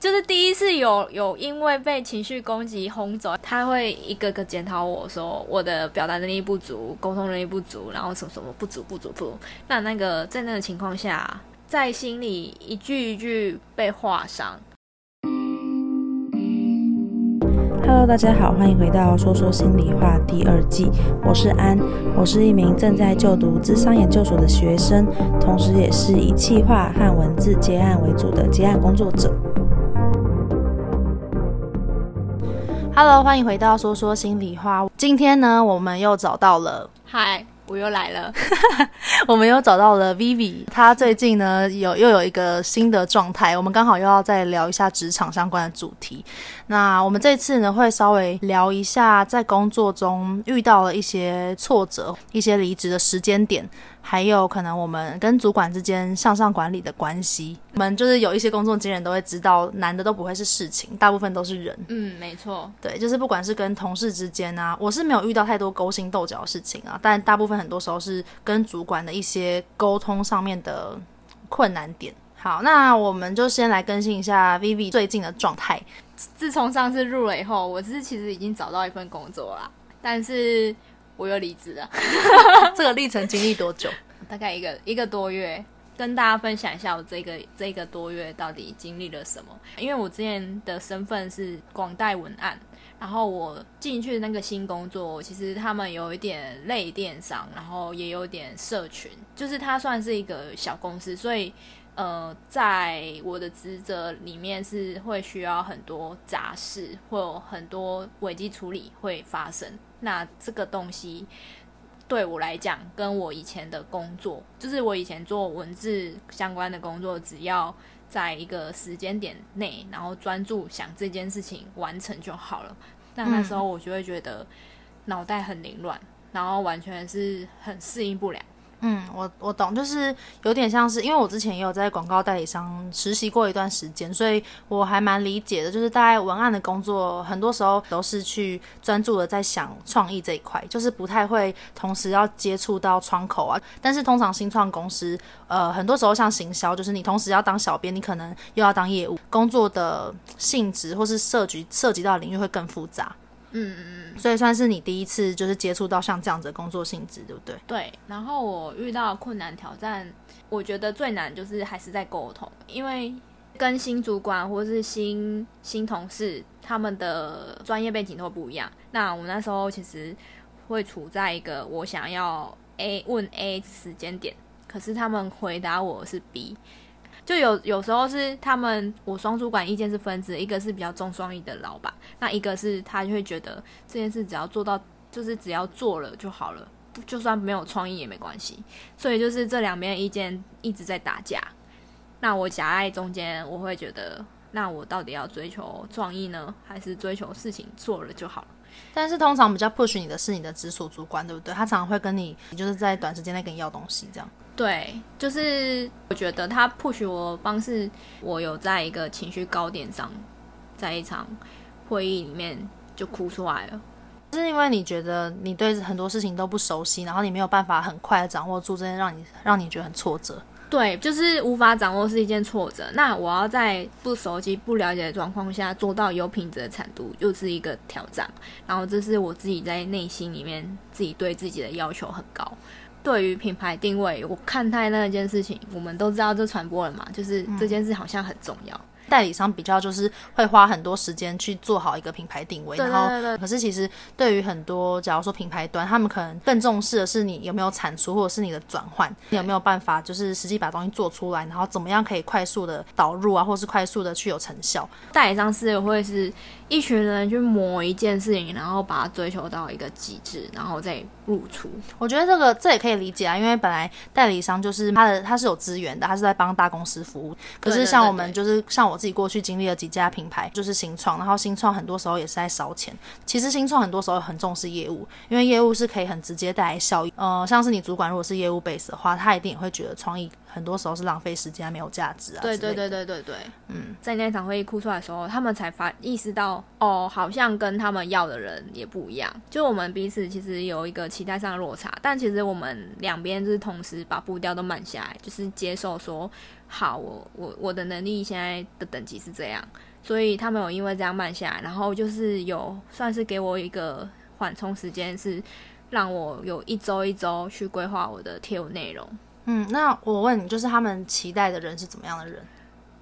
就是第一次有有因为被情绪攻击轰走，他会一个个检讨我说我的表达能力不足，沟通能力不足，然后什么什么不足不足不足。那那个在那个情况下，在心里一句一句被划伤。Hello，大家好，欢迎回到说说心里话第二季，我是安，我是一名正在就读智商研究所的学生，同时也是以企划和文字接案为主的接案工作者。Hello，欢迎回到说说心里话。今天呢，我们又找到了，嗨，我又来了。我们又找到了 Vivi，她最近呢有又有一个新的状态，我们刚好又要再聊一下职场相关的主题。那我们这次呢会稍微聊一下在工作中遇到了一些挫折、一些离职的时间点。还有可能我们跟主管之间向上管理的关系，我们就是有一些工作经验都会知道，难的都不会是事情，大部分都是人。嗯，没错。对，就是不管是跟同事之间啊，我是没有遇到太多勾心斗角的事情啊，但大部分很多时候是跟主管的一些沟通上面的困难点。好，那我们就先来更新一下 Vivi 最近的状态。自从上次入了以后，我是其实已经找到一份工作啦，但是。我又离职了，这个历程经历多久？大概一个一个多月，跟大家分享一下我这个这个多月到底经历了什么。因为我之前的身份是广代文案，然后我进去的那个新工作，其实他们有一点类电商，然后也有点社群，就是它算是一个小公司，所以。呃，在我的职责里面是会需要很多杂事，会有很多危机处理会发生。那这个东西对我来讲，跟我以前的工作，就是我以前做文字相关的工作，只要在一个时间点内，然后专注想这件事情完成就好了。那那时候我就会觉得脑袋很凌乱，然后完全是很适应不良。嗯，我我懂，就是有点像是，因为我之前也有在广告代理商实习过一段时间，所以我还蛮理解的。就是大概文案的工作，很多时候都是去专注的在想创意这一块，就是不太会同时要接触到窗口啊。但是通常新创公司，呃，很多时候像行销，就是你同时要当小编，你可能又要当业务，工作的性质或是涉及涉及到领域会更复杂。嗯嗯嗯，所以算是你第一次就是接触到像这样子的工作性质，对不对？对。然后我遇到困难挑战，我觉得最难就是还是在沟通，因为跟新主管或是新新同事他们的专业背景都不一样。那我那时候其实会处在一个我想要 A 问 A 时间点，可是他们回答我是 B。就有有时候是他们，我双主管意见是分支，一个是比较重创意的老板，那一个是他就会觉得这件事只要做到，就是只要做了就好了，就算没有创意也没关系。所以就是这两边意见一直在打架，那我夹在中间，我会觉得，那我到底要追求创意呢，还是追求事情做了就好了？但是通常比较 push 你的是你的直属主管，对不对？他常常会跟你，就是在短时间内跟你要东西，这样。对，就是我觉得他 push 我方式，我有在一个情绪高点上，在一场会议里面就哭出来了。是因为你觉得你对很多事情都不熟悉，然后你没有办法很快的掌握住这件让你让你觉得很挫折。对，就是无法掌握是一件挫折。那我要在不熟悉、不了解的状况下做到有品质的产出，又是一个挑战。然后这是我自己在内心里面自己对自己的要求很高。对于品牌定位，我看待那件事情，我们都知道这传播了嘛，就是这件事好像很重要。代理商比较就是会花很多时间去做好一个品牌定位，然后可是其实对于很多假如说品牌端，他们可能更重视的是你有没有产出，或者是你的转换，你有没有办法就是实际把东西做出来，然后怎么样可以快速的导入啊，或是快速的去有成效。代理商是会是一群人去磨一件事情，然后把它追求到一个极致，然后再入出。我觉得这个这也可以理解啊，因为本来代理商就是他的他是有资源的，他是在帮大公司服务，可是像我们就是像我。自己过去经历了几家品牌，就是新创，然后新创很多时候也是在烧钱。其实新创很多时候很重视业务，因为业务是可以很直接带来效益。呃，像是你主管如果是业务 base 的话，他一定也会觉得创意很多时候是浪费时间，没有价值啊。对对对对对对，嗯，在那场会议哭出来的时候，他们才发意识到，哦，好像跟他们要的人也不一样。就我们彼此其实有一个期待上的落差，但其实我们两边就是同时把步调都慢下来，就是接受说，好，我我我的能力现在的等级是这样，所以他们有因为这样慢下来，然后就是有算是给我一个缓冲时间，是让我有一周一周去规划我的贴文内容。嗯，那我问你，就是他们期待的人是怎么样的人？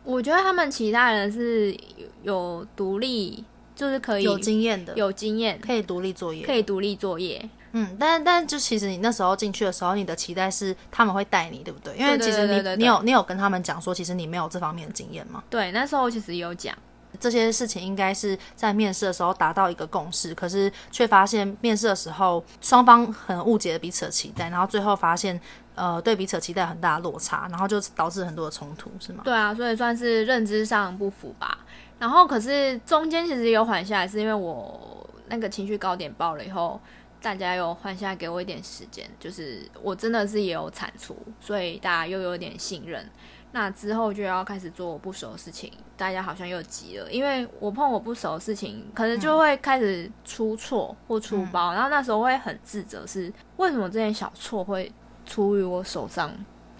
我觉得他们期待的人是有有独立，就是可以有经验的，有经验，可以独立作业，可以独立作业。嗯，但但就其实你那时候进去的时候，你的期待是他们会带你，对不对？因为其实你你有你有跟他们讲说，其实你没有这方面的经验吗？对，那时候其实有讲这些事情，应该是在面试的时候达到一个共识，可是却发现面试的时候双方很误解彼此的期待，然后最后发现。呃，对彼此期待很大的落差，然后就导致很多的冲突，是吗？对啊，所以算是认知上不符吧。然后可是中间其实有缓下来，是因为我那个情绪高点爆了以后，大家有缓下来给我一点时间，就是我真的是也有产出，所以大家又有点信任。那之后就要开始做我不熟的事情，大家好像又急了，因为我碰我不熟的事情，可能就会开始出错或出包，嗯、然后那时候会很自责，是为什么这件小错会。出于我手上，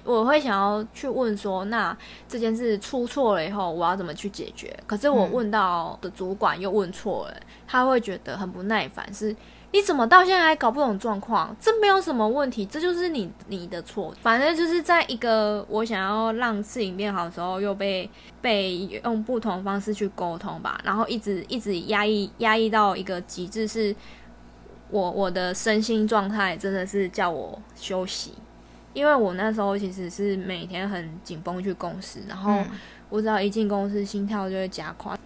我会想要去问说，那这件事出错了以后，我要怎么去解决？可是我问到的主管又问错了，他会觉得很不耐烦，是你怎么到现在还搞不懂状况？这没有什么问题，这就是你你的错。反正就是在一个我想要让事情变好的时候，又被被用不同方式去沟通吧，然后一直一直压抑压抑到一个极致是。我我的身心状态真的是叫我休息，因为我那时候其实是每天很紧绷去公司，然后我只要一进公司，心跳就会加快。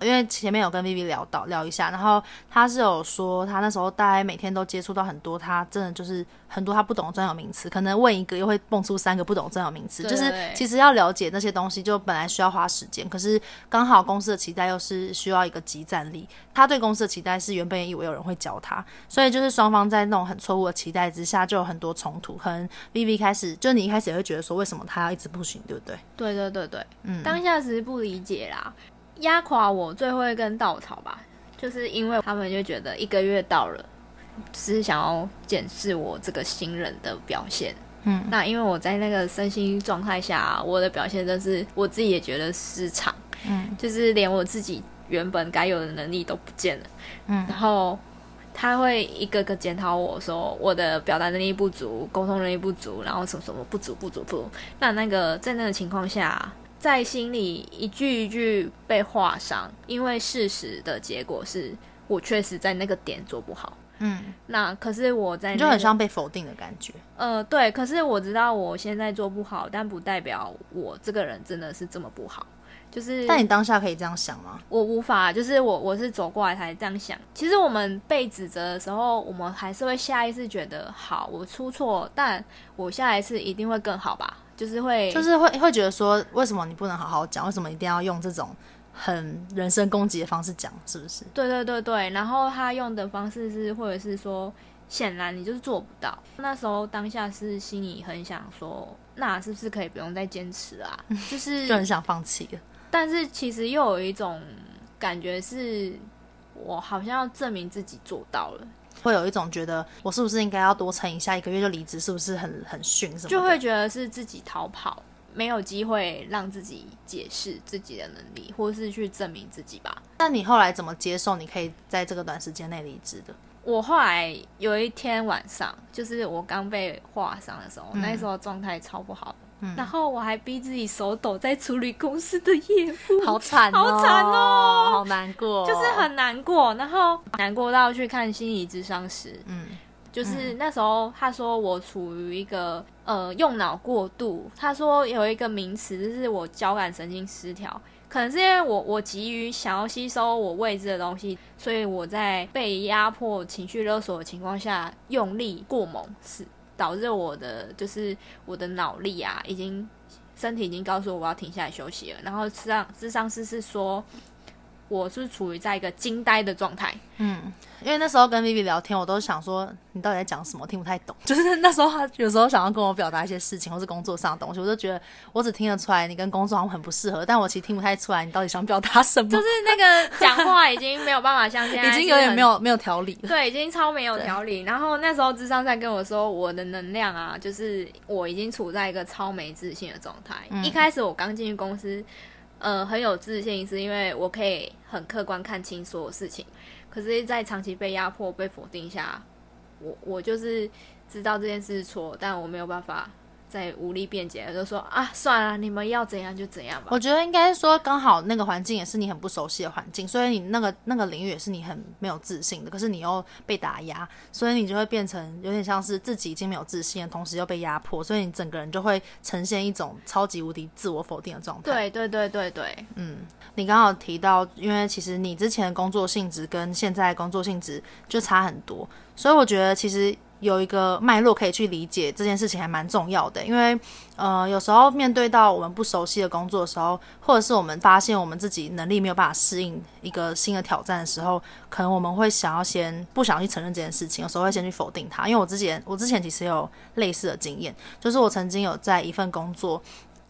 因为前面有跟 Vivi 聊到聊一下，然后他是有说他那时候大概每天都接触到很多，他真的就是很多他不懂的专有名词，可能问一个又会蹦出三个不懂的专有名词，就是其实要了解那些东西就本来需要花时间，可是刚好公司的期待又是需要一个即战力，他对公司的期待是原本也以为有人会教他，所以就是双方在那种很错误的期待之下就有很多冲突，可能 Vivi 开始就你一开始也会觉得说为什么他要一直不行，对不对？对对对对，嗯，当下只是不理解啦。压垮我最后一根稻草吧，就是因为他们就觉得一个月到了，只是想要检视我这个新人的表现。嗯，那因为我在那个身心状态下，我的表现真是我自己也觉得失常。嗯，就是连我自己原本该有的能力都不见了。嗯，然后他会一个个检讨我说我的表达能力不足，沟通能力不足，然后什么什么不足不足不足。那那个在那个情况下。在心里一句一句被划伤，因为事实的结果是我确实在那个点做不好。嗯，那可是我在、那個、就很像被否定的感觉。呃，对，可是我知道我现在做不好，但不代表我这个人真的是这么不好。就是，但你当下可以这样想吗？我无法，就是我我是走过来才这样想。其实我们被指责的时候，我们还是会下意识觉得，好，我出错，但我下一次一定会更好吧。就是会，就是会会觉得说，为什么你不能好好讲？为什么一定要用这种很人身攻击的方式讲？是不是？对对对对。然后他用的方式是，或者是说，显然你就是做不到。那时候当下是心里很想说，那是不是可以不用再坚持啊？就是 就很想放弃了。但是其实又有一种感觉是，我好像要证明自己做到了。会有一种觉得我是不是应该要多撑一下，一个月就离职，是不是很很逊什么？就会觉得是自己逃跑，没有机会让自己解释自己的能力，或是去证明自己吧。那你后来怎么接受？你可以在这个短时间内离职的？我后来有一天晚上，就是我刚被划伤的时候，嗯、那时候状态超不好。嗯、然后我还逼自己手抖，在处理公司的业务，好惨、哦，好惨哦，好难过，就是很难过。然后难过到去看心理咨商师，嗯，就是那时候他说我处于一个呃用脑过度，他说有一个名词就是我交感神经失调，可能是因为我我急于想要吸收我未知的东西，所以我在被压迫、情绪勒索的情况下用力过猛是。导致我的就是我的脑力啊，已经身体已经告诉我我要停下来休息了。然后实上智商师是说，我是处于在一个惊呆的状态。嗯，因为那时候跟 Vivi 聊天，我都想说你到底在讲什么，听不太懂。就是那时候他有时候想要跟我表达一些事情，或是工作上的东西，我就觉得我只听得出来你跟工作好像很不适合，但我其实听不太出来你到底想表达什么。就是那个讲话已经没有办法像现在，已经有点没有没有条理了。对，已经超没有条理。然后那时候智商在跟我说，我的能量啊，就是我已经处在一个超没自信的状态。嗯、一开始我刚进去公司。呃，很有自信，是因为我可以很客观看清所有事情。可是，在长期被压迫、被否定下，我我就是知道这件事是错，但我没有办法。在无力辩解，就说啊，算了，你们要怎样就怎样吧。我觉得应该说，刚好那个环境也是你很不熟悉的环境，所以你那个那个领域也是你很没有自信的。可是你又被打压，所以你就会变成有点像是自己已经没有自信的同时又被压迫，所以你整个人就会呈现一种超级无敌自我否定的状态。对对对对对，嗯，你刚好提到，因为其实你之前的工作性质跟现在的工作性质就差很多，所以我觉得其实。有一个脉络可以去理解这件事情还蛮重要的，因为呃有时候面对到我们不熟悉的工作的时候，或者是我们发现我们自己能力没有办法适应一个新的挑战的时候，可能我们会想要先不想去承认这件事情，有时候会先去否定它。因为我之前我之前其实有类似的经验，就是我曾经有在一份工作。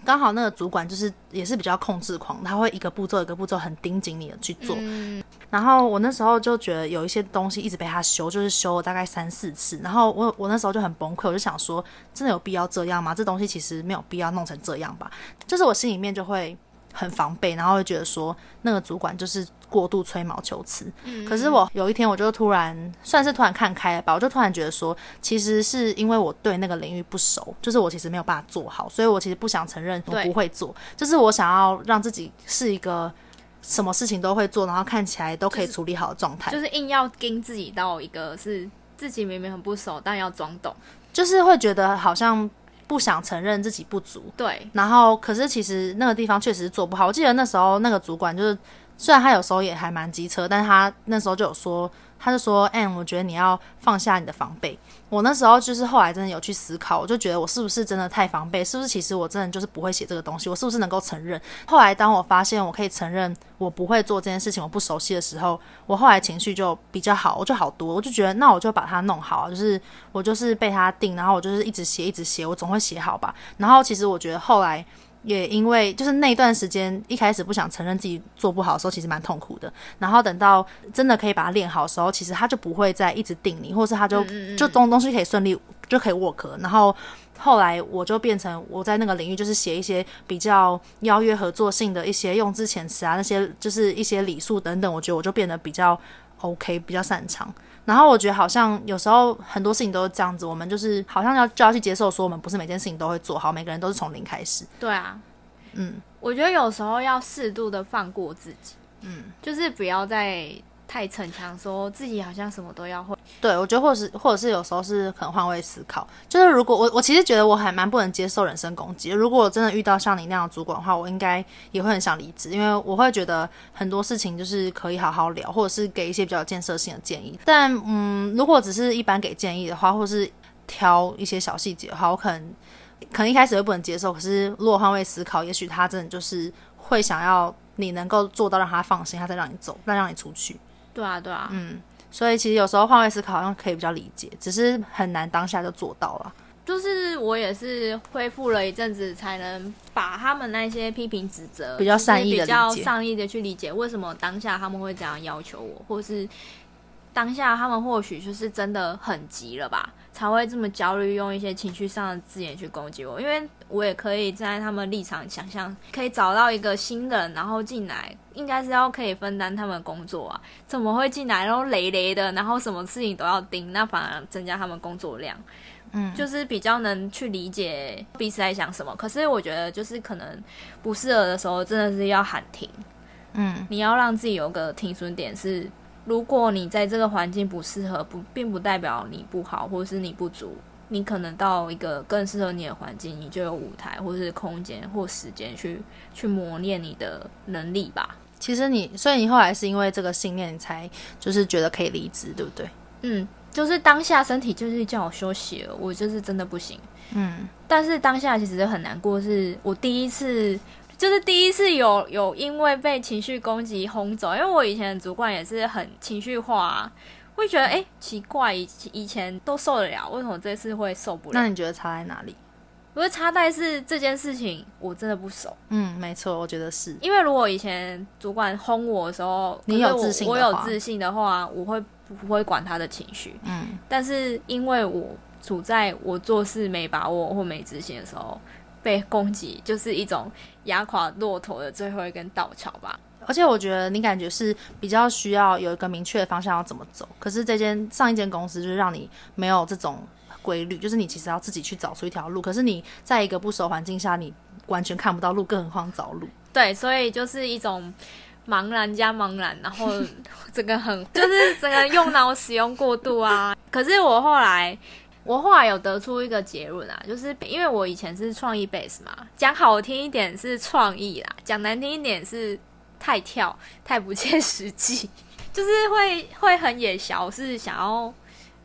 刚好那个主管就是也是比较控制狂，他会一个步骤一个步骤很盯紧你的去做。嗯。然后我那时候就觉得有一些东西一直被他修，就是修了大概三四次。然后我我那时候就很崩溃，我就想说，真的有必要这样吗？这东西其实没有必要弄成这样吧。就是我心里面就会很防备，然后会觉得说那个主管就是。过度吹毛求疵，嗯，可是我有一天我就突然算是突然看开了吧，我就突然觉得说，其实是因为我对那个领域不熟，就是我其实没有办法做好，所以我其实不想承认我不会做，就是我想要让自己是一个什么事情都会做，然后看起来都可以处理好的状态，就是，就是硬要跟自己到一个是自己明明很不熟，但要装懂，就是会觉得好像不想承认自己不足，对，然后可是其实那个地方确实是做不好，我记得那时候那个主管就是。虽然他有时候也还蛮机车，但是他那时候就有说，他就说，Anne，我觉得你要放下你的防备。我那时候就是后来真的有去思考，我就觉得我是不是真的太防备？是不是其实我真的就是不会写这个东西？我是不是能够承认？后来当我发现我可以承认我不会做这件事情，我不熟悉的时候，我后来情绪就比较好，我就好多，我就觉得那我就把它弄好，就是我就是被他定，然后我就是一直写一直写，我总会写好吧。然后其实我觉得后来。也因为就是那段时间，一开始不想承认自己做不好的时候，其实蛮痛苦的。然后等到真的可以把它练好的时候，其实他就不会再一直定你，或是他就就这种东西可以顺利就可以 work。然后后来我就变成我在那个领域，就是写一些比较邀约合作性的一些用字遣词啊，那些就是一些礼数等等，我觉得我就变得比较 OK，比较擅长。然后我觉得好像有时候很多事情都是这样子，我们就是好像要就要去接受，说我们不是每件事情都会做好，每个人都是从零开始。对啊，嗯，我觉得有时候要适度的放过自己，嗯，就是不要再。太逞强，说自己好像什么都要会。对，我觉得或是或者是有时候是可能换位思考，就是如果我我其实觉得我还蛮不能接受人身攻击。如果真的遇到像你那样的主管的话，我应该也会很想离职，因为我会觉得很多事情就是可以好好聊，或者是给一些比较建设性的建议。但嗯，如果只是一般给建议的话，或是挑一些小细节的话，我可能可能一开始会不能接受。可是如果换位思考，也许他真的就是会想要你能够做到让他放心，他再让你走，再让你出去。对啊，对啊，嗯，所以其实有时候换位思考好像可以比较理解，只是很难当下就做到了。就是我也是恢复了一阵子，才能把他们那些批评指责比较善意的、比较善意的去理解，为什么当下他们会这样要求我，或是当下他们或许就是真的很急了吧。才会这么焦虑，用一些情绪上的字眼去攻击我，因为我也可以站在他们立场想象，可以找到一个新人，然后进来，应该是要可以分担他们的工作啊，怎么会进来然后累累的，然后什么事情都要盯，那反而增加他们工作量，嗯，就是比较能去理解彼此在想什么。可是我觉得，就是可能不适合的时候，真的是要喊停，嗯，你要让自己有个停损点是。如果你在这个环境不适合，不并不代表你不好，或是你不足。你可能到一个更适合你的环境，你就有舞台，或是空间或时间去去磨练你的能力吧。其实你，所以你后来是因为这个信念，你才就是觉得可以离职，对不对？嗯，就是当下身体就是叫我休息了，我就是真的不行。嗯，但是当下其实很难过，是我第一次就是第一次有有因为被情绪攻击轰走，因为我以前的主管也是很情绪化啊，会觉得哎、欸、奇怪，以以前都受得了，为什么这次会受不了？那你觉得差在哪里？我觉得差在是这件事情我真的不熟。嗯，没错，我觉得是因为如果以前主管轰我的时候，你有自信的话，我有自信的话，我会不会管他的情绪？嗯，但是因为我处在我做事没把握或没自信的时候。被攻击就是一种压垮骆驼的最后一根稻草吧。而且我觉得你感觉是比较需要有一个明确的方向要怎么走。可是这间上一间公司就是让你没有这种规律，就是你其实要自己去找出一条路。可是你在一个不熟环境下，你完全看不到路，更何况找路。对，所以就是一种茫然加茫然，然后 这个很就是整个用脑使用过度啊。可是我后来。我后来有得出一个结论啊，就是因为我以前是创意 base 嘛，讲好听一点是创意啦，讲难听一点是太跳、太不切实际，就是会会很野小，是想要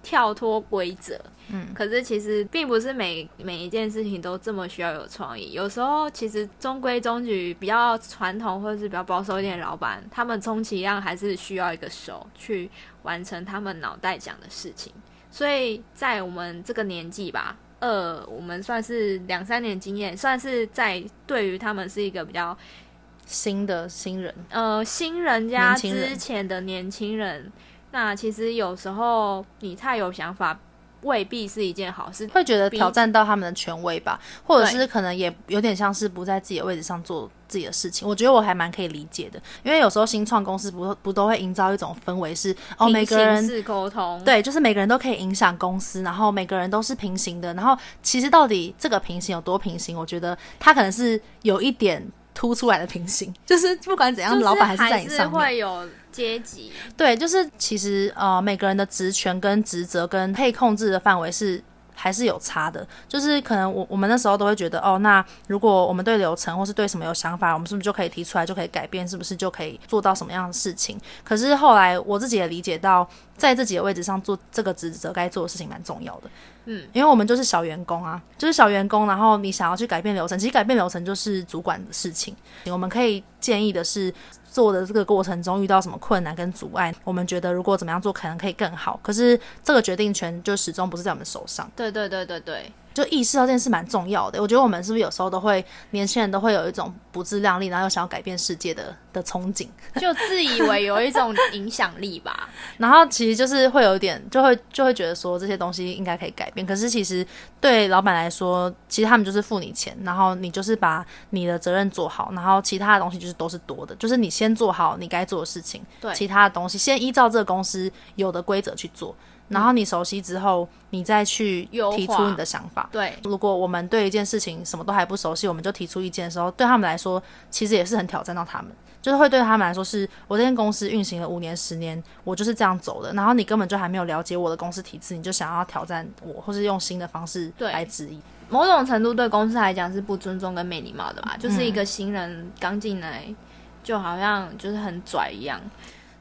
跳脱规则。嗯，可是其实并不是每每一件事情都这么需要有创意，有时候其实中规中矩、比较传统或者是比较保守一点的老板，他们充其量还是需要一个手去完成他们脑袋讲的事情。所以在我们这个年纪吧，呃，我们算是两三年经验，算是在对于他们是一个比较新的新人，呃，新人加之前的年轻人。那其实有时候你太有想法。未必是一件好事，会觉得挑战到他们的权威吧，或者是可能也有点像是不在自己的位置上做自己的事情。我觉得我还蛮可以理解的，因为有时候新创公司不不都会营造一种氛围是哦，每个人是沟通，对，就是每个人都可以影响公司，然后每个人都是平行的。然后其实到底这个平行有多平行？我觉得它可能是有一点凸出来的平行，就是不管怎样，老板还是在你上面。会有阶级对，就是其实呃，每个人的职权跟职责跟可以控制的范围是还是有差的。就是可能我我们那时候都会觉得，哦，那如果我们对流程或是对什么有想法，我们是不是就可以提出来，就可以改变，是不是就可以做到什么样的事情？可是后来我自己也理解到，在自己的位置上做这个职责该做的事情蛮重要的。嗯，因为我们就是小员工啊，就是小员工，然后你想要去改变流程，其实改变流程就是主管的事情。我们可以建议的是。做的这个过程中遇到什么困难跟阻碍，我们觉得如果怎么样做可能可以更好，可是这个决定权就始终不是在我们手上。对对对对对。就意识到这件事蛮重要的，我觉得我们是不是有时候都会，年轻人都会有一种不自量力，然后又想要改变世界的的憧憬，就自以为有一种影响力吧。然后其实就是会有一点，就会就会觉得说这些东西应该可以改变。可是其实对老板来说，其实他们就是付你钱，然后你就是把你的责任做好，然后其他的东西就是都是多的，就是你先做好你该做的事情，对，其他的东西先依照这个公司有的规则去做。然后你熟悉之后，你再去提出你的想法。对，如果我们对一件事情什么都还不熟悉，我们就提出意见的时候，对他们来说其实也是很挑战到他们，就是会对他们来说是，我这间公司运行了五年、十年，我就是这样走的。然后你根本就还没有了解我的公司体制，你就想要挑战我，或是用新的方式来质疑。某种程度对公司来讲是不尊重跟没礼貌的吧？就是一个新人刚进来，就好像就是很拽一样。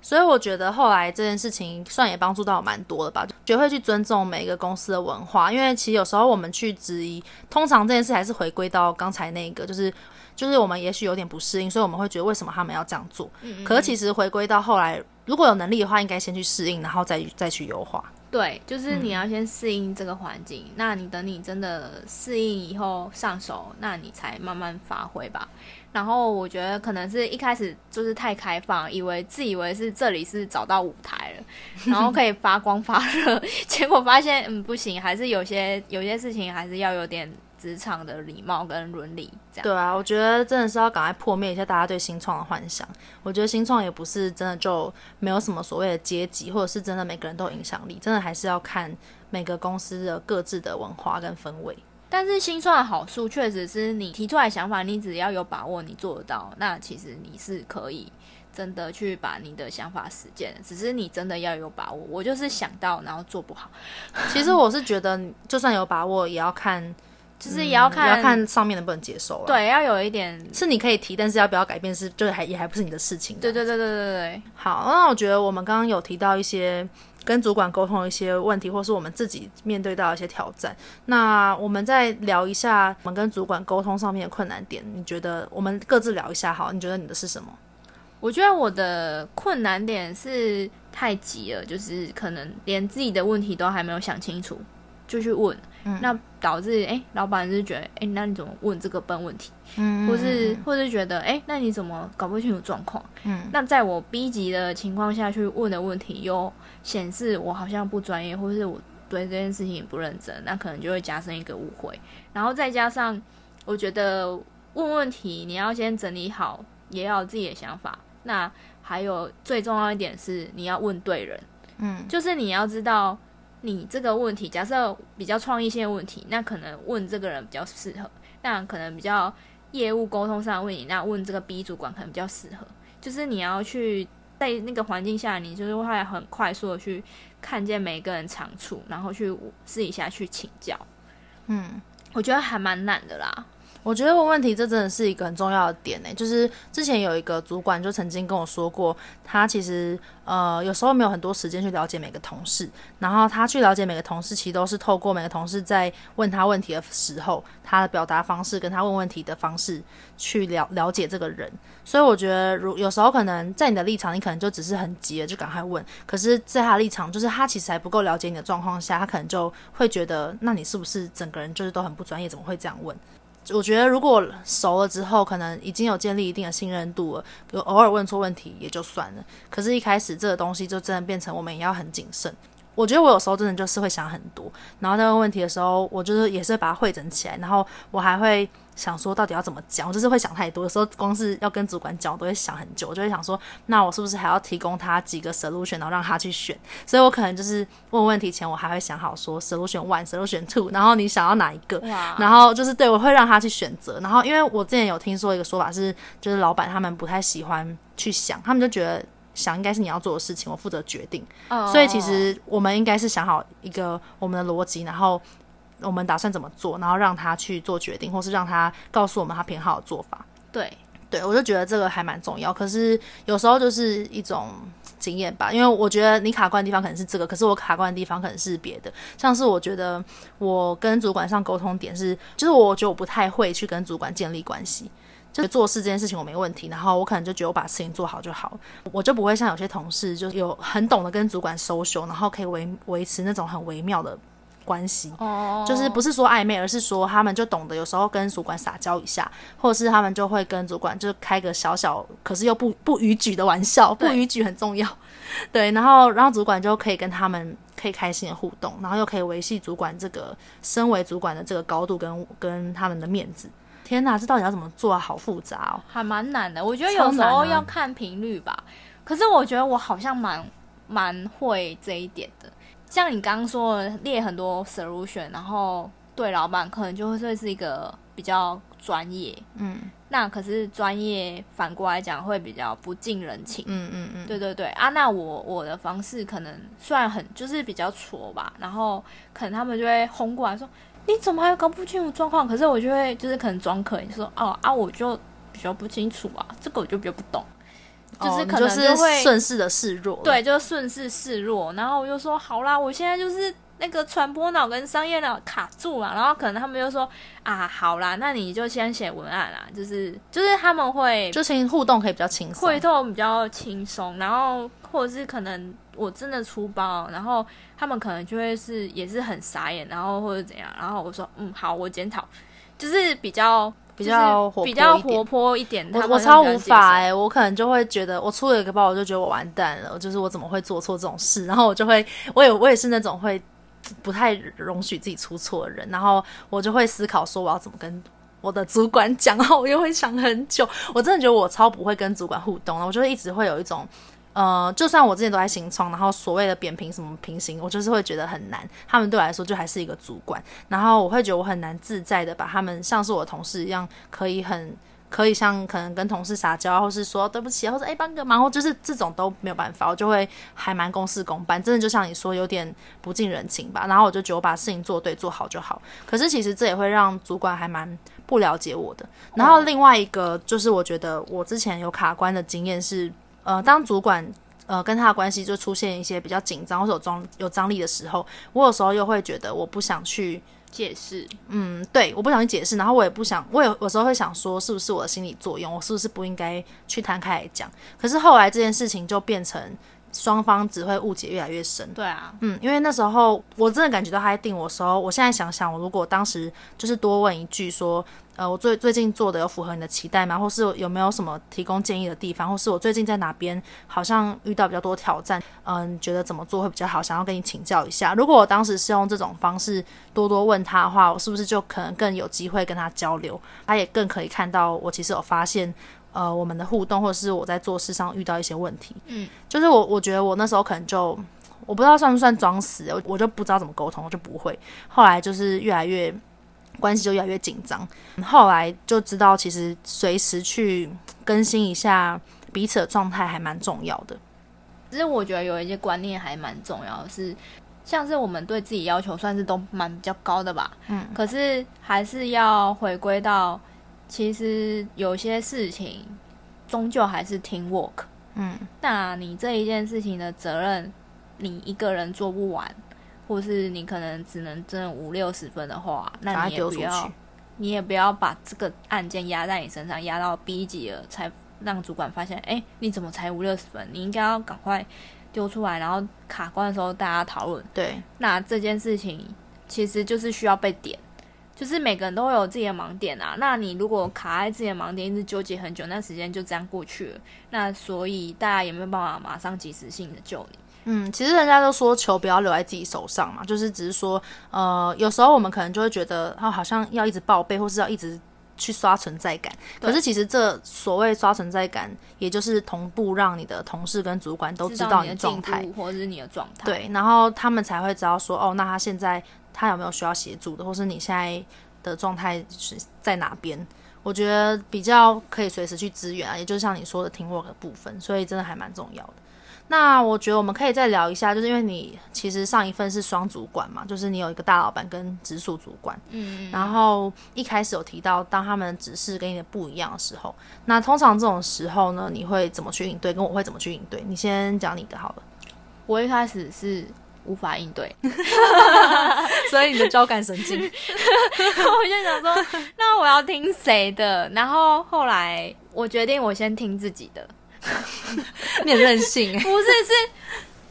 所以我觉得后来这件事情算也帮助到我蛮多的吧，学会去尊重每一个公司的文化。因为其实有时候我们去质疑，通常这件事还是回归到刚才那个，就是就是我们也许有点不适应，所以我们会觉得为什么他们要这样做？嗯。可是其实回归到后来，如果有能力的话，应该先去适应，然后再再去优化。对，就是你要先适应这个环境，嗯。那你等你真的适应以后上手，那你才慢慢发挥吧。然后我觉得可能是一开始就是太开放，以为自以为是这里是找到舞台了，然后可以发光发热，结果发现嗯不行，还是有些有些事情还是要有点职场的礼貌跟伦理这样。对啊，我觉得真的是要赶快破灭一下大家对新创的幻想。我觉得新创也不是真的就没有什么所谓的阶级，或者是真的每个人都有影响力，真的还是要看每个公司的各自的文化跟氛围。但是新创的好处确实是你提出来想法，你只要有把握，你做得到，那其实你是可以真的去把你的想法实践。只是你真的要有把握。我就是想到，然后做不好。其实我是觉得，就算有把握，也要看，就是也要看，要看上面能不能接受。对，要有一点是你可以提，但是要不要改变是，就还也还不是你的事情。对对对对对对。好，那我觉得我们刚刚有提到一些。跟主管沟通一些问题，或是我们自己面对到一些挑战。那我们再聊一下我们跟主管沟通上面的困难点。你觉得我们各自聊一下好？你觉得你的是什么？我觉得我的困难点是太急了，就是可能连自己的问题都还没有想清楚就去问，嗯、那导致哎、欸，老板就觉得哎、欸，那你怎么问这个笨问题？嗯，或是或是觉得哎、欸，那你怎么搞不清楚状况？嗯，那在我逼急的情况下去问的问题，又显示我好像不专业，或是我对这件事情不认真，那可能就会加深一个误会。然后再加上，我觉得问问题你要先整理好，也要有自己的想法。那还有最重要一点是，你要问对人。嗯，就是你要知道，你这个问题，假设比较创意性的问题，那可能问这个人比较适合。那可能比较业务沟通上的问题，那问这个 B 主管可能比较适合。就是你要去在那个环境下，你就是会很快速的去看见每个人长处，然后去试一下去请教。嗯，我觉得还蛮难的啦。我觉得问问题这真的是一个很重要的点呢。就是之前有一个主管就曾经跟我说过，他其实呃有时候没有很多时间去了解每个同事，然后他去了解每个同事，其实都是透过每个同事在问他问题的时候，他的表达方式跟他问问题的方式去了了解这个人。所以我觉得，如有时候可能在你的立场，你可能就只是很急了就赶快问，可是在他的立场，就是他其实还不够了解你的状况下，他可能就会觉得，那你是不是整个人就是都很不专业，怎么会这样问？我觉得如果熟了之后，可能已经有建立一定的信任度了，偶尔问错问题也就算了。可是，一开始这个东西就真的变成我们也要很谨慎。我觉得我有时候真的就是会想很多，然后在问问题的时候，我就是也是把它汇整起来，然后我还会想说到底要怎么讲，我就是会想太多。有时候光是要跟主管讲，我都会想很久，我就会想说，那我是不是还要提供他几个 solution，然后让他去选？所以我可能就是问问题前，我还会想好说 solution one、solution two，然后你想要哪一个？然后就是对我会让他去选择。然后因为我之前有听说一个说法是，就是老板他们不太喜欢去想，他们就觉得。想应该是你要做的事情，我负责决定。Oh. 所以其实我们应该是想好一个我们的逻辑，然后我们打算怎么做，然后让他去做决定，或是让他告诉我们他偏好的做法。对，对我就觉得这个还蛮重要。可是有时候就是一种经验吧，因为我觉得你卡关的地方可能是这个，可是我卡关的地方可能是别的。像是我觉得我跟主管上沟通点是，就是我觉得我不太会去跟主管建立关系。就做事这件事情我没问题，然后我可能就觉得我把事情做好就好，我就不会像有些同事，就是有很懂得跟主管 social，然后可以维维持那种很微妙的关系。哦，就是不是说暧昧，而是说他们就懂得有时候跟主管撒娇一下，或者是他们就会跟主管就开个小小，可是又不不逾矩的玩笑，不逾矩很重要。对，然后然后主管就可以跟他们可以开心的互动，然后又可以维系主管这个身为主管的这个高度跟跟他们的面子。天哪，这到底要怎么做啊？好复杂哦，还蛮难的。我觉得有时候要看频率吧。啊、可是我觉得我好像蛮蛮会这一点的。像你刚刚说的，列很多 solution，然后对老板可能就会是一个比较专业。嗯，那可是专业反过来讲会比较不近人情。嗯嗯嗯，对对对啊。那我我的方式可能算很就是比较挫吧，然后可能他们就会轰过来说。你怎么还搞不清楚状况？可是我就会就是可能装可怜，就说哦啊，我就比较不清楚啊，这个我就比较不懂，哦、就是可能就会顺势的示弱，对，就顺势示弱。然后我就说好啦，我现在就是那个传播脑跟商业脑卡住了。然后可能他们就说啊，好啦，那你就先写文案啦，就是就是他们会就是互动可以比较轻松，互动比较轻松，然后或者是可能。我真的出包，然后他们可能就会是也是很傻眼，然后或者怎样，然后我说嗯好，我检讨，就是比较比较活比较活泼一点。我我超无法哎、欸，我可能就会觉得我出了一个包，我就觉得我完蛋了，就是我怎么会做错这种事？然后我就会，我也我也是那种会不太容许自己出错的人，然后我就会思考说我要怎么跟我的主管讲，然后我又会想很久。我真的觉得我超不会跟主管互动，我就会一直会有一种。呃，就算我之前都在新创，然后所谓的扁平什么平行，我就是会觉得很难。他们对我来说就还是一个主管，然后我会觉得我很难自在的把他们像是我同事一样，可以很可以像可能跟同事撒娇，或是说对不起，或者哎帮个忙，或就是这种都没有办法，我就会还蛮公事公办，真的就像你说有点不近人情吧。然后我就觉得我把事情做对做好就好。可是其实这也会让主管还蛮不了解我的。然后另外一个就是我觉得我之前有卡关的经验是。呃，当主管呃跟他的关系就出现一些比较紧张或者有张有张力的时候，我有时候又会觉得我不想去解释，嗯，对，我不想去解释，然后我也不想，我有有时候会想说，是不是我的心理作用，我是不是不应该去摊开来讲？可是后来这件事情就变成。双方只会误解越来越深。对啊，嗯，因为那时候我真的感觉到他在定我的时候，我现在想想，我如果当时就是多问一句说，呃，我最最近做的有符合你的期待吗？或是有没有什么提供建议的地方？或是我最近在哪边好像遇到比较多挑战？嗯，觉得怎么做会比较好？想要跟你请教一下。如果我当时是用这种方式多多问他的话，我是不是就可能更有机会跟他交流？他也更可以看到我其实有发现。呃，我们的互动，或者是我在做事上遇到一些问题，嗯，就是我我觉得我那时候可能就我不知道算不算装死，我我就不知道怎么沟通，我就不会。后来就是越来越关系就越来越紧张，后来就知道其实随时去更新一下彼此的状态还蛮重要的。其实我觉得有一些观念还蛮重要的是，是像是我们对自己要求算是都蛮比较高的吧，嗯，可是还是要回归到。其实有些事情终究还是 team work，嗯，那你这一件事情的责任，你一个人做不完，或是你可能只能挣五六十分的话，那你也不要，你也不要把这个案件压在你身上，压到 B 级了才让主管发现，哎，你怎么才五六十分？你应该要赶快丢出来，然后卡关的时候大家讨论。对，那这件事情其实就是需要被点。就是每个人都会有自己的盲点啊，那你如果卡在自己的盲点，一直纠结很久，那时间就这样过去了。那所以大家也没有办法马上及时性的救你。嗯，其实人家都说球不要留在自己手上嘛，就是只是说，呃，有时候我们可能就会觉得，哦，好像要一直报备，或是要一直去刷存在感。可是其实这所谓刷存在感，也就是同步让你的同事跟主管都知道你的状态，或者是你的状态。对，然后他们才会知道说，哦，那他现在。他有没有需要协助的，或是你现在的状态是在哪边？我觉得比较可以随时去支援啊，也就是像你说的 teamwork 的部分，所以真的还蛮重要的。那我觉得我们可以再聊一下，就是因为你其实上一份是双主管嘛，就是你有一个大老板跟直属主管，嗯，然后一开始有提到，当他们指示跟你的不一样的时候，那通常这种时候呢，你会怎么去应对？跟我会怎么去应对？你先讲你的好了。我一开始是。无法应对，所以你的交感神经，我就想说，那我要听谁的？然后后来我决定，我先听自己的。你很任性，不是，是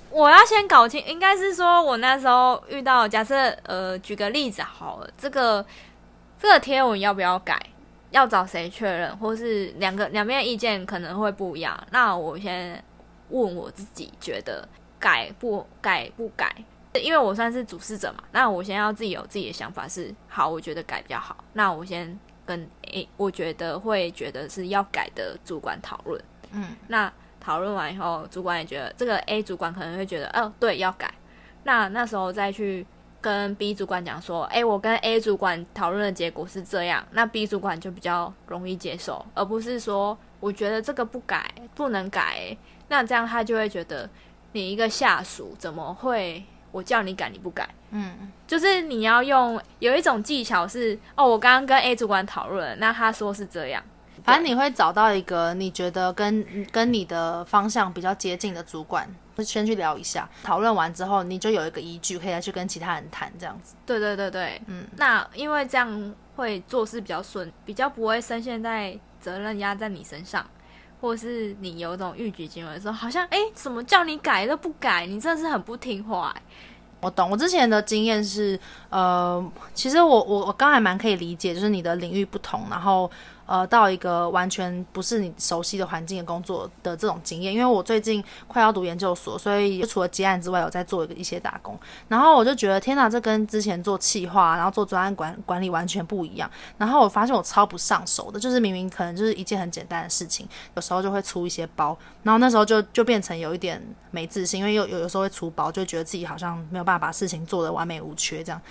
我要先搞清，应该是说我那时候遇到，假设呃，举个例子好了，这个这个贴文要不要改？要找谁确认？或是两个两边意见可能会不一样？那我先问我自己，觉得。改不改不改，因为我算是主事者嘛。那我先要自己有自己的想法是好，我觉得改比较好。那我先跟 A，我觉得会觉得是要改的主管讨论。嗯，那讨论完以后，主管也觉得这个 A 主管可能会觉得，哦，对，要改。那那时候再去跟 B 主管讲说，诶，我跟 A 主管讨论的结果是这样，那 B 主管就比较容易接受，而不是说我觉得这个不改不能改，那这样他就会觉得。你一个下属怎么会？我叫你改你不改？嗯，就是你要用有一种技巧是哦，我刚刚跟 A 主管讨论，那他说是这样，反正你会找到一个你觉得跟跟你的方向比较接近的主管，先去聊一下。讨论完之后，你就有一个依据，可以再去跟其他人谈这样子。对对对对，嗯，那因为这样会做事比较顺，比较不会深陷在责任压在你身上。或是你有种欲举行为的时候，好像哎，什么叫你改都不改，你真的是很不听话。我懂，我之前的经验是，呃，其实我我我刚还蛮可以理解，就是你的领域不同，然后。呃，到一个完全不是你熟悉的环境的工作的这种经验，因为我最近快要读研究所，所以除了接案之外，有在做一个一些打工。然后我就觉得，天哪，这跟之前做企划，然后做专案管管理完全不一样。然后我发现我超不上手的，就是明明可能就是一件很简单的事情，有时候就会出一些包。然后那时候就就变成有一点没自信，因为有有有时候会出包，就觉得自己好像没有办法把事情做得完美无缺这样。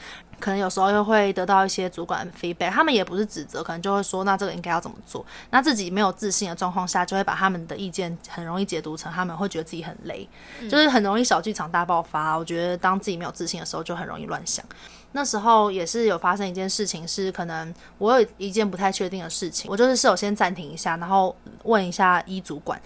可能有时候又会得到一些主管的 feedback，他们也不是指责，可能就会说，那这个应该要怎么做？那自己没有自信的状况下，就会把他们的意见很容易解读成他们会觉得自己很累，嗯、就是很容易小剧场大爆发。我觉得当自己没有自信的时候，就很容易乱想。那时候也是有发生一件事情，是可能我有一件不太确定的事情，我就是是有先暂停一下，然后问一下一主管。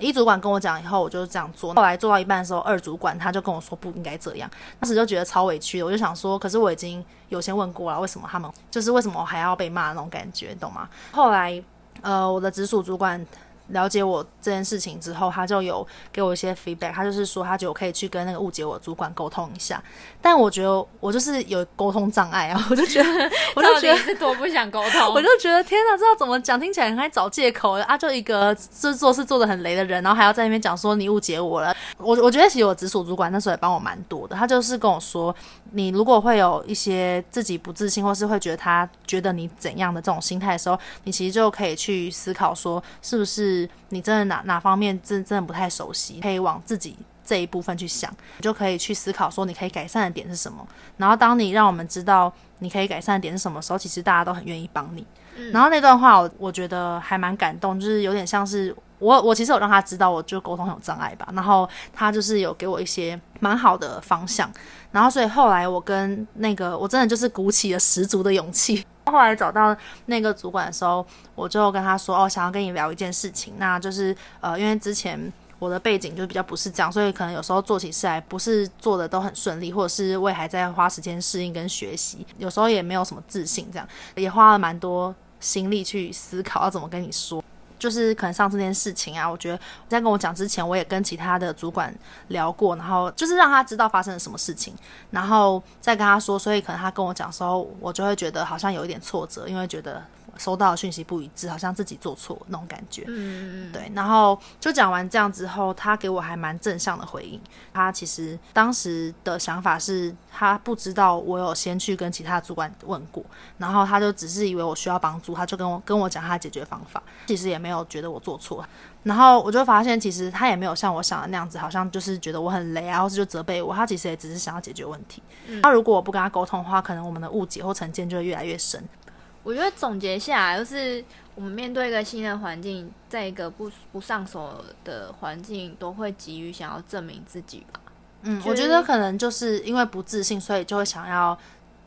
一主管跟我讲以后，我就这样做。后来做到一半的时候，二主管他就跟我说不应该这样，当时就觉得超委屈的。我就想说，可是我已经有先问过了，为什么他们就是为什么我还要被骂那种感觉，懂吗？后来，呃，我的直属主管。了解我这件事情之后，他就有给我一些 feedback。他就是说，他觉得我可以去跟那个误解我的主管沟通一下。但我觉得我就是有沟通障碍啊，我就觉得，我就觉得是多不想沟通。我就觉得天哪，这要怎么讲？听起来很爱找借口啊！就一个就是做事做的很雷的人，然后还要在那边讲说你误解我了。我我觉得其实我直属主管那时候也帮我蛮多的。他就是跟我说，你如果会有一些自己不自信，或是会觉得他觉得你怎样的这种心态的时候，你其实就可以去思考说，是不是。你真的哪哪方面真真的不太熟悉，可以往自己这一部分去想，你就可以去思考说你可以改善的点是什么。然后当你让我们知道你可以改善的点是什么时候，其实大家都很愿意帮你。嗯。然后那段话我我觉得还蛮感动，就是有点像是我我其实有让他知道我就沟通有障碍吧，然后他就是有给我一些蛮好的方向。然后所以后来我跟那个我真的就是鼓起了十足的勇气。后来找到那个主管的时候，我就跟他说：“哦，想要跟你聊一件事情，那就是呃，因为之前我的背景就比较不是这样，所以可能有时候做起事来不是做的都很顺利，或者是我也还在花时间适应跟学习，有时候也没有什么自信，这样也花了蛮多心力去思考要怎么跟你说。”就是可能上次这件事情啊，我觉得在跟我讲之前，我也跟其他的主管聊过，然后就是让他知道发生了什么事情，然后再跟他说，所以可能他跟我讲的时候，我就会觉得好像有一点挫折，因为觉得。收到的讯息不一致，好像自己做错那种感觉。嗯，对。然后就讲完这样之后，他给我还蛮正向的回应。他其实当时的想法是他不知道我有先去跟其他主管问过，然后他就只是以为我需要帮助，他就跟我跟我讲他的解决方法。其实也没有觉得我做错。然后我就发现，其实他也没有像我想的那样子，好像就是觉得我很雷啊，或是就责备我。他其实也只是想要解决问题。那如果我不跟他沟通的话，可能我们的误解或成见就会越来越深。我觉得总结下来，就是我们面对一个新的环境，在一个不不上手的环境，都会急于想要证明自己吧。嗯，我觉得可能就是因为不自信，所以就会想要，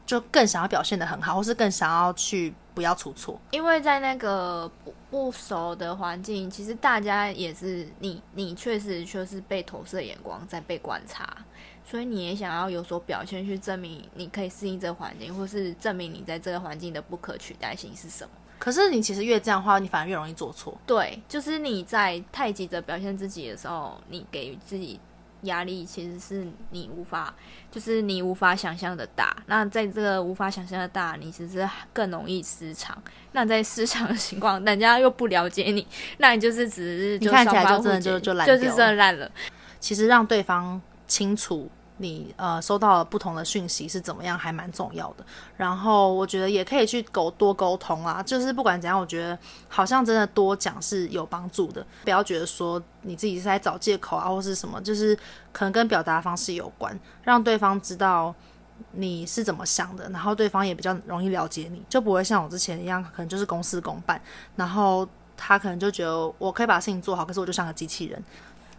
就更想要表现的很好，或是更想要去不要出错。因为在那个不不熟的环境，其实大家也是你，你确实就是被投射眼光在被观察。所以你也想要有所表现，去证明你可以适应这个环境，或是证明你在这个环境的不可取代性是什么？可是你其实越这样的话，你反而越容易做错。对，就是你在太急着表现自己的时候，你给予自己压力，其实是你无法，就是你无法想象的大。那在这个无法想象的大，你其实更容易失常。那在失常的情况，人家又不了解你，那你就是只是看起来就真的就就烂，就是真的烂了。其实让对方清楚。你呃收到了不同的讯息是怎么样，还蛮重要的。然后我觉得也可以去沟多沟通啊，就是不管怎样，我觉得好像真的多讲是有帮助的。不要觉得说你自己是在找借口啊，或是什么，就是可能跟表达方式有关，让对方知道你是怎么想的，然后对方也比较容易了解你，就不会像我之前一样，可能就是公事公办，然后他可能就觉得我可以把事情做好，可是我就像个机器人。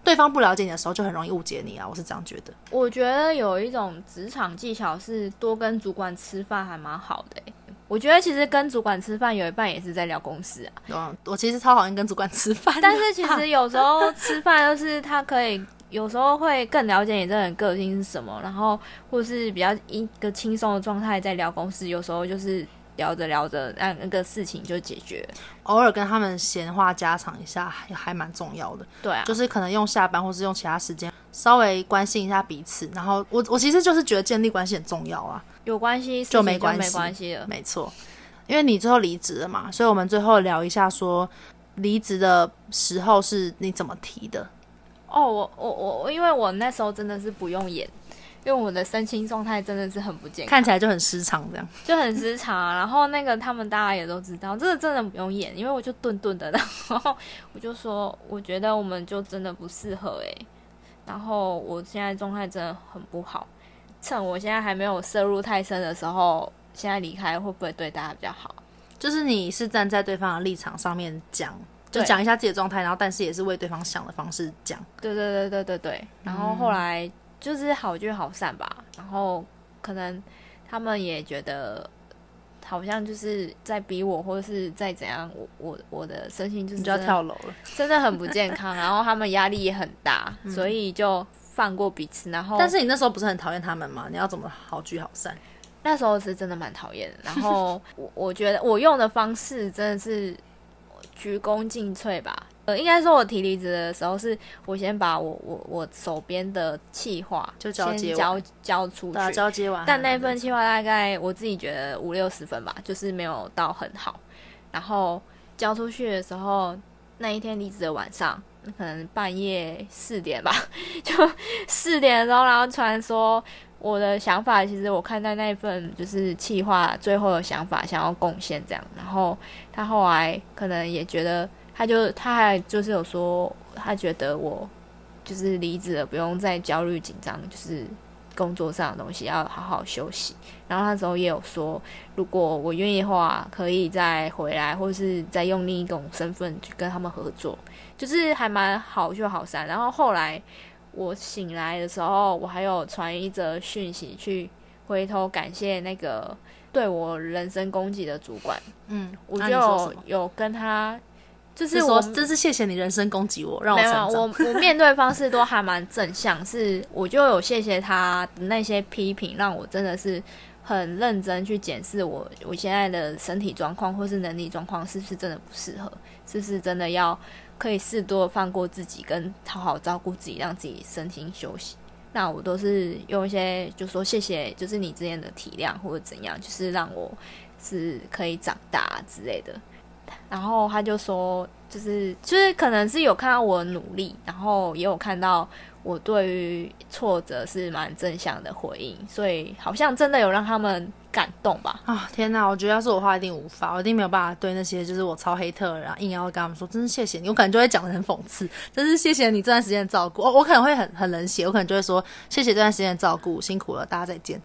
对方不了解你的时候，就很容易误解你啊！我是这样觉得。我觉得有一种职场技巧是多跟主管吃饭，还蛮好的欸。我觉得其实跟主管吃饭有一半也是在聊公司啊。嗯，我其实超讨厌跟主管吃饭，但是其实有时候吃饭就是他可以，有时候会更了解你这个人个性是什么，然后或是比较一个轻松的状态在聊公司，有时候就是。聊着聊着，那那个事情就解决。偶尔跟他们闲话家常一下，还还蛮重要的。对啊，就是可能用下班或是用其他时间，稍微关心一下彼此。然后我我其实就是觉得建立关系很重要啊。有关系就没关系，没关系了。没错，因为你最后离职了嘛，所以我们最后聊一下说，离职的时候是你怎么提的？哦，我我我，因为我那时候真的是不用演。因为我的身心状态真的是很不健康，看起来就很失常，这样就很失常啊。然后那个他们大家也都知道，这个真的不用演，因为我就顿顿的，然后我就说，我觉得我们就真的不适合诶、欸。然后我现在状态真的很不好，趁我现在还没有摄入太深的时候，现在离开会不会对大家比较好？就是你是站在对方的立场上面讲，就讲一下自己的状态，然后但是也是为对方想的方式讲。对对对对对对。然后后来。就是好聚好散吧，然后可能他们也觉得好像就是在逼我，或者是在怎样，我我我的身心就是你就要跳楼了，真的很不健康。然后他们压力也很大，嗯、所以就放过彼此。然后，但是你那时候不是很讨厌他们吗？你要怎么好聚好散？那时候是真的蛮讨厌。然后 我我觉得我用的方式真的是鞠躬尽瘁吧。呃，应该说，我提离职的时候，是我先把我我我手边的企划就交接交交出去，交接完。但那份企划大概我自己觉得五六十分吧，就是没有到很好。然后交出去的时候，那一天离职的晚上，可能半夜四点吧，就四点的时候，然后突然说我的想法，其实我看待那份就是企划最后的想法，想要贡献这样。然后他后来可能也觉得。他就他还就是有说，他觉得我就是离职了，不用再焦虑紧张，就是工作上的东西要好好休息。然后那时候也有说，如果我愿意的话，可以再回来，或者是再用另一种身份去跟他们合作，就是还蛮好聚好散。然后后来我醒来的时候，我还有传一则讯息去回头感谢那个对我人身攻击的主管。嗯，我就有跟他。就是我，真是谢谢你人身攻击我，让我成长。没有，我我面对方式都还蛮正向，是我就有谢谢他的那些批评，让我真的是很认真去检视我我现在的身体状况或是能力状况是不是真的不适合，是不是真的要可以适度放过自己，跟好好照顾自己，让自己身心休息。那我都是用一些就说谢谢，就是你之前的体谅或者怎样，就是让我是可以长大之类的。然后他就说，就是就是可能是有看到我努力，然后也有看到我对于挫折是蛮正向的回应，所以好像真的有让他们。感动吧！啊、哦、天哪，我觉得要是我的话，一定无法，我一定没有办法对那些就是我超黑特，然后硬要跟他们说，真是谢谢你，我可能就会讲得很讽刺，真是谢谢你这段时间的照顾。我我可能会很很冷血，我可能就会说谢谢这段时间的照顾，辛苦了，大家再见。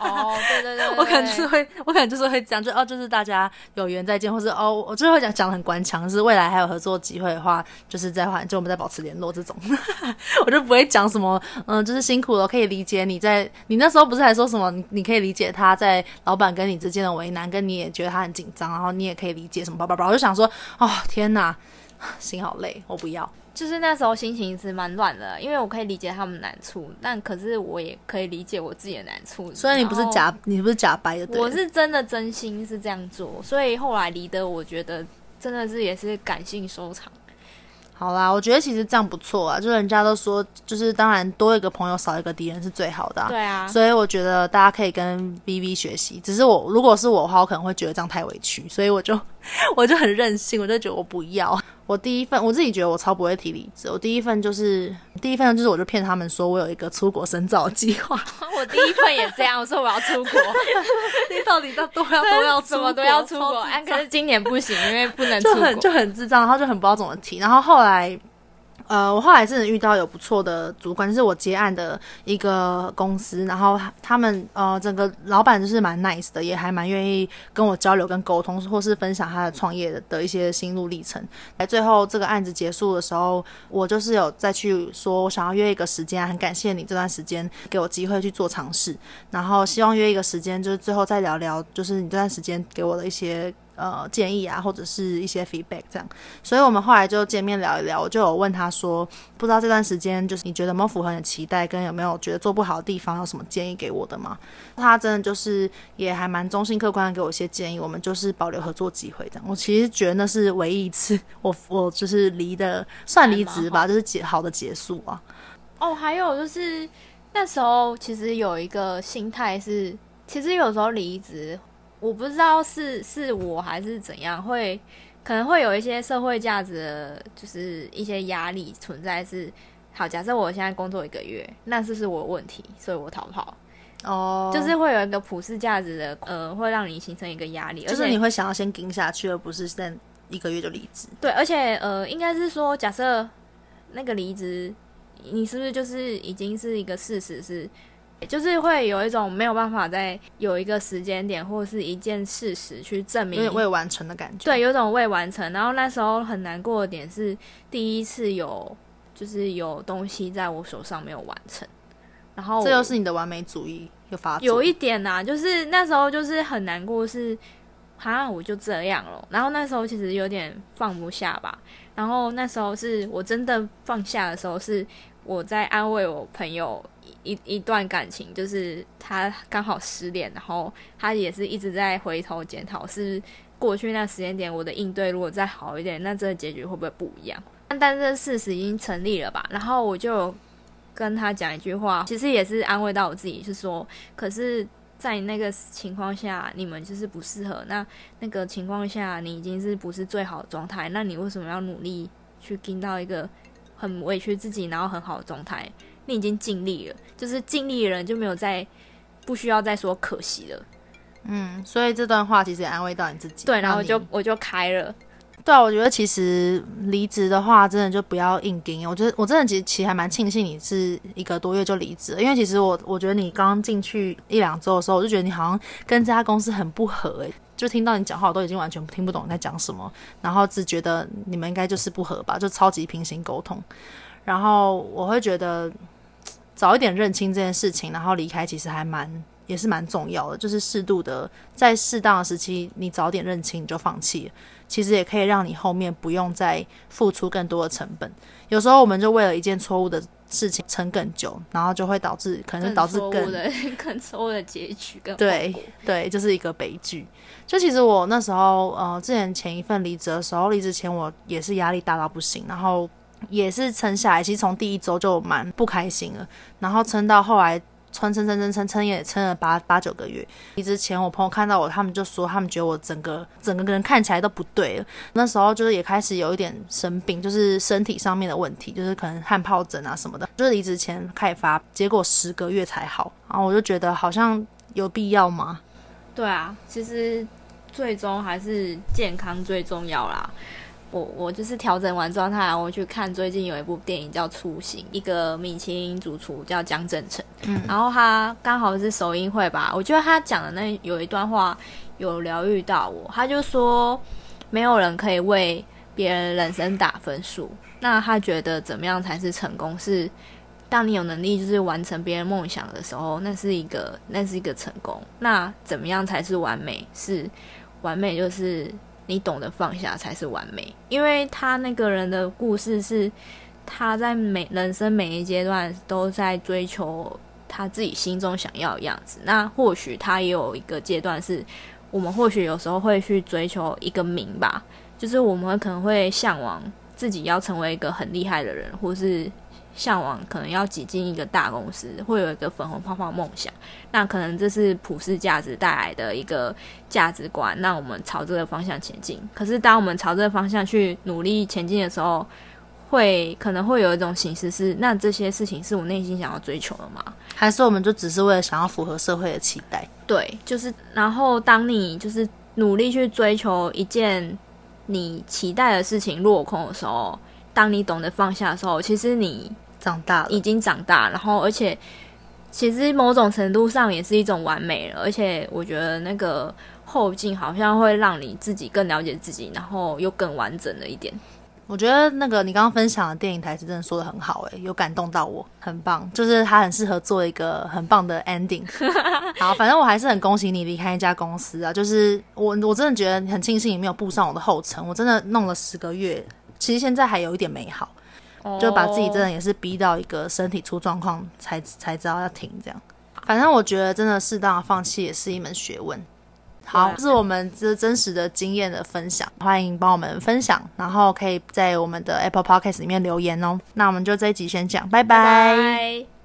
哦，对对对，对，我可能就是会，我可能就是会讲，就哦，就是大家有缘再见，或是哦，我就会讲讲得很官腔，就是未来还有合作机会的话，就是再换，就我们再保持联络这种，我就不会讲什么，嗯，就是辛苦了，可以理解你在，你那时候不是还说什么，你你可以理解他在。老板跟你之间的为难，跟你也觉得他很紧张，然后你也可以理解什么吧吧吧。我就想说，哦天哪，心好累，我不要。就是那时候心情是蛮乱的，因为我可以理解他们难处，但可是我也可以理解我自己的难处。所以你不是假，你不是假掰的，我是真的真心是这样做。所以后来离得，我觉得真的是也是感性收场。好啦，我觉得其实这样不错啊，就人家都说，就是当然多一个朋友少一个敌人是最好的啊。对啊，所以我觉得大家可以跟 VV 学习。只是我如果是我的话，我可能会觉得这样太委屈，所以我就 我就很任性，我就觉得我不要。我第一份我自己觉得我超不会提离职，我第一份就是第一份就是我就骗他们说我有一个出国深造计划。我第一份也这样，我说我要出国，你到底都都要都要什么都要出国？可是今年不行，因为不能出国，就很就很智障，然后就很不知道怎么提，然后后来。呃，我后来真的遇到有不错的主管，就是我接案的一个公司，然后他们呃，整个老板就是蛮 nice 的，也还蛮愿意跟我交流跟沟通，或是分享他的创业的一些心路历程。来，最后这个案子结束的时候，我就是有再去说，我想要约一个时间，很感谢你这段时间给我机会去做尝试，然后希望约一个时间，就是最后再聊聊，就是你这段时间给我的一些。呃，建议啊，或者是一些 feedback 这样，所以我们后来就见面聊一聊。我就有问他说，不知道这段时间就是你觉得有没有符合你的期待，跟有没有觉得做不好的地方，有什么建议给我的吗？他真的就是也还蛮中性客观的给我一些建议。我们就是保留合作机会这样。我其实觉得那是唯一一次我我就是离的算离职吧，就是结好的结束啊。哦，还有就是那时候其实有一个心态是，其实有时候离职。我不知道是是我还是怎样，会可能会有一些社会价值的，就是一些压力存在是。是好，假设我现在工作一个月，那是不是我的问题，所以我逃跑。哦，就是会有一个普世价值的，呃，会让你形成一个压力，就是你会想要先盯下去，而不是在一个月就离职。对，而且呃，应该是说，假设那个离职，你是不是就是已经是一个事实是？就是会有一种没有办法在有一个时间点或者是一件事实去证明未未完成的感觉。对，有种未完成。然后那时候很难过的点是，第一次有就是有东西在我手上没有完成。然后这又是你的完美主义有发有一点呐、啊，就是那时候就是很难过是，是啊，我就这样了。然后那时候其实有点放不下吧。然后那时候是我真的放下的时候，是我在安慰我朋友一一,段感情，就是他刚好失恋，然后他也是一直在回头检讨，是过去那时间点我的应对如果再好一点，那这个结局会不会不一样？但这事实已经成立了吧？然后我就。跟他讲一句话，其实也是安慰到我自己，是说，可是，在那个情况下，你们就是不适合。那那个情况下，你已经是不是最好的状态？那你为什么要努力去进到一个很委屈自己，然后很好的状态？你已经尽力了，就是尽力的人就没有再不需要再说可惜了。嗯，所以这段话其实也安慰到你自己。对，然后我就我就开了。对啊，我觉得其实离职的话，真的就不要硬撑。我觉得我真的其实其实还蛮庆幸你是一个多月就离职，因为其实我我觉得你刚进去一两周的时候，我就觉得你好像跟这家公司很不合，诶，就听到你讲话我都已经完全听不懂你在讲什么，然后只觉得你们应该就是不合吧，就超级平行沟通。然后我会觉得早一点认清这件事情，然后离开其实还蛮也是蛮重要的，就是适度的在适当的时期，你早点认清你就放弃。其实也可以让你后面不用再付出更多的成本。有时候我们就为了一件错误的事情撑更久，然后就会导致可能导致更更错误的，更错误的结局。对对，就是一个悲剧。就其实我那时候呃，之前前一份离职的时候，离职前我也是压力大到不行，然后也是撑下来。其实从第一周就蛮不开心了，然后撑到后来。撑撑撑撑撑撑也撑了八八九个月。离职前，我朋友看到我，他们就说他们觉得我整个整个人看起来都不对了。那时候就是也开始有一点生病，就是身体上面的问题，就是可能汗疱疹啊什么的。就是离职前开发，结果十个月才好。然后我就觉得好像有必要吗？对啊，其实最终还是健康最重要啦。我我就是调整完状态，我去看最近有一部电影叫《初心》，一个米其林主厨叫江振成，嗯，然后他刚好是首映会吧，我觉得他讲的那有一段话有疗愈到我，他就说没有人可以为别人人生打分数，那他觉得怎么样才是成功？是当你有能力就是完成别人梦想的时候，那是一个那是一个成功。那怎么样才是完美？是完美就是。你懂得放下才是完美，因为他那个人的故事是他在每人生每一阶段都在追求他自己心中想要的样子。那或许他也有一个阶段是，我们或许有时候会去追求一个名吧，就是我们可能会向往自己要成为一个很厉害的人，或是。向往可能要挤进一个大公司，会有一个粉红泡泡梦想，那可能这是普世价值带来的一个价值观，那我们朝这个方向前进。可是当我们朝这个方向去努力前进的时候，会可能会有一种形式是，那这些事情是我内心想要追求的吗？还是我们就只是为了想要符合社会的期待？对，就是。然后当你就是努力去追求一件你期待的事情落空的时候，当你懂得放下的时候，其实你。长大了，已经长大，然后而且其实某种程度上也是一种完美了。而且我觉得那个后劲好像会让你自己更了解自己，然后又更完整了一点。我觉得那个你刚刚分享的电影台词真的说的很好，诶，有感动到我，很棒，就是它很适合做一个很棒的 ending。好，反正我还是很恭喜你离开一家公司啊，就是我我真的觉得很庆幸你没有步上我的后尘，我真的弄了十个月，其实现在还有一点美好。就把自己真的也是逼到一个身体出状况，才才知道要停这样。反正我觉得真的适当的放弃也是一门学问。好，这是我们这真实的经验的分享，欢迎帮我们分享，然后可以在我们的 Apple Podcast 里面留言哦。那我们就这一集先讲，拜拜。拜拜。